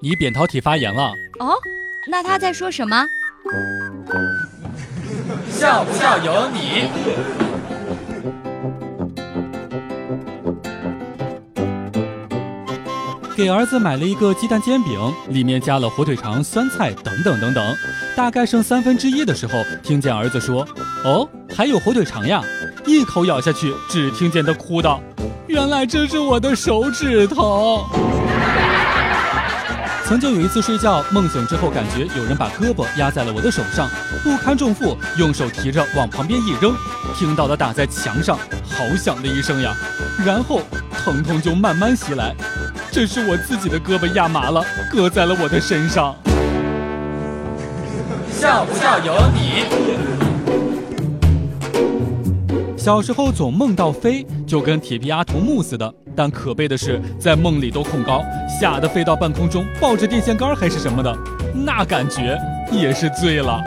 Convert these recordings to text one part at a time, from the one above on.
你扁桃体发炎了。哦，那他在说什么？笑不笑由你。给儿子买了一个鸡蛋煎饼，里面加了火腿肠、酸菜等等等等。大概剩三分之一的时候，听见儿子说：“哦，还有火腿肠呀！”一口咬下去，只听见他哭道：“原来这是我的手指头。”曾经有一次睡觉，梦醒之后感觉有人把胳膊压在了我的手上，不堪重负，用手提着往旁边一扔，听到了打在墙上好响的一声呀，然后疼痛就慢慢袭来。这是我自己的胳膊压麻了，搁在了我的身上。笑不笑由你。小时候总梦到飞，就跟铁皮阿童木似的，但可悲的是，在梦里都恐高，吓得飞到半空中，抱着电线杆还是什么的，那感觉也是醉了。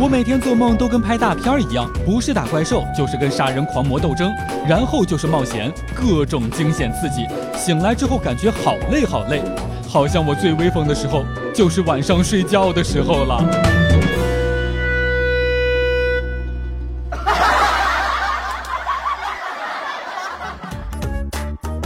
我每天做梦都跟拍大片一样，不是打怪兽，就是跟杀人狂魔斗争，然后就是冒险，各种惊险刺激。醒来之后感觉好累好累，好像我最威风的时候就是晚上睡觉的时候了。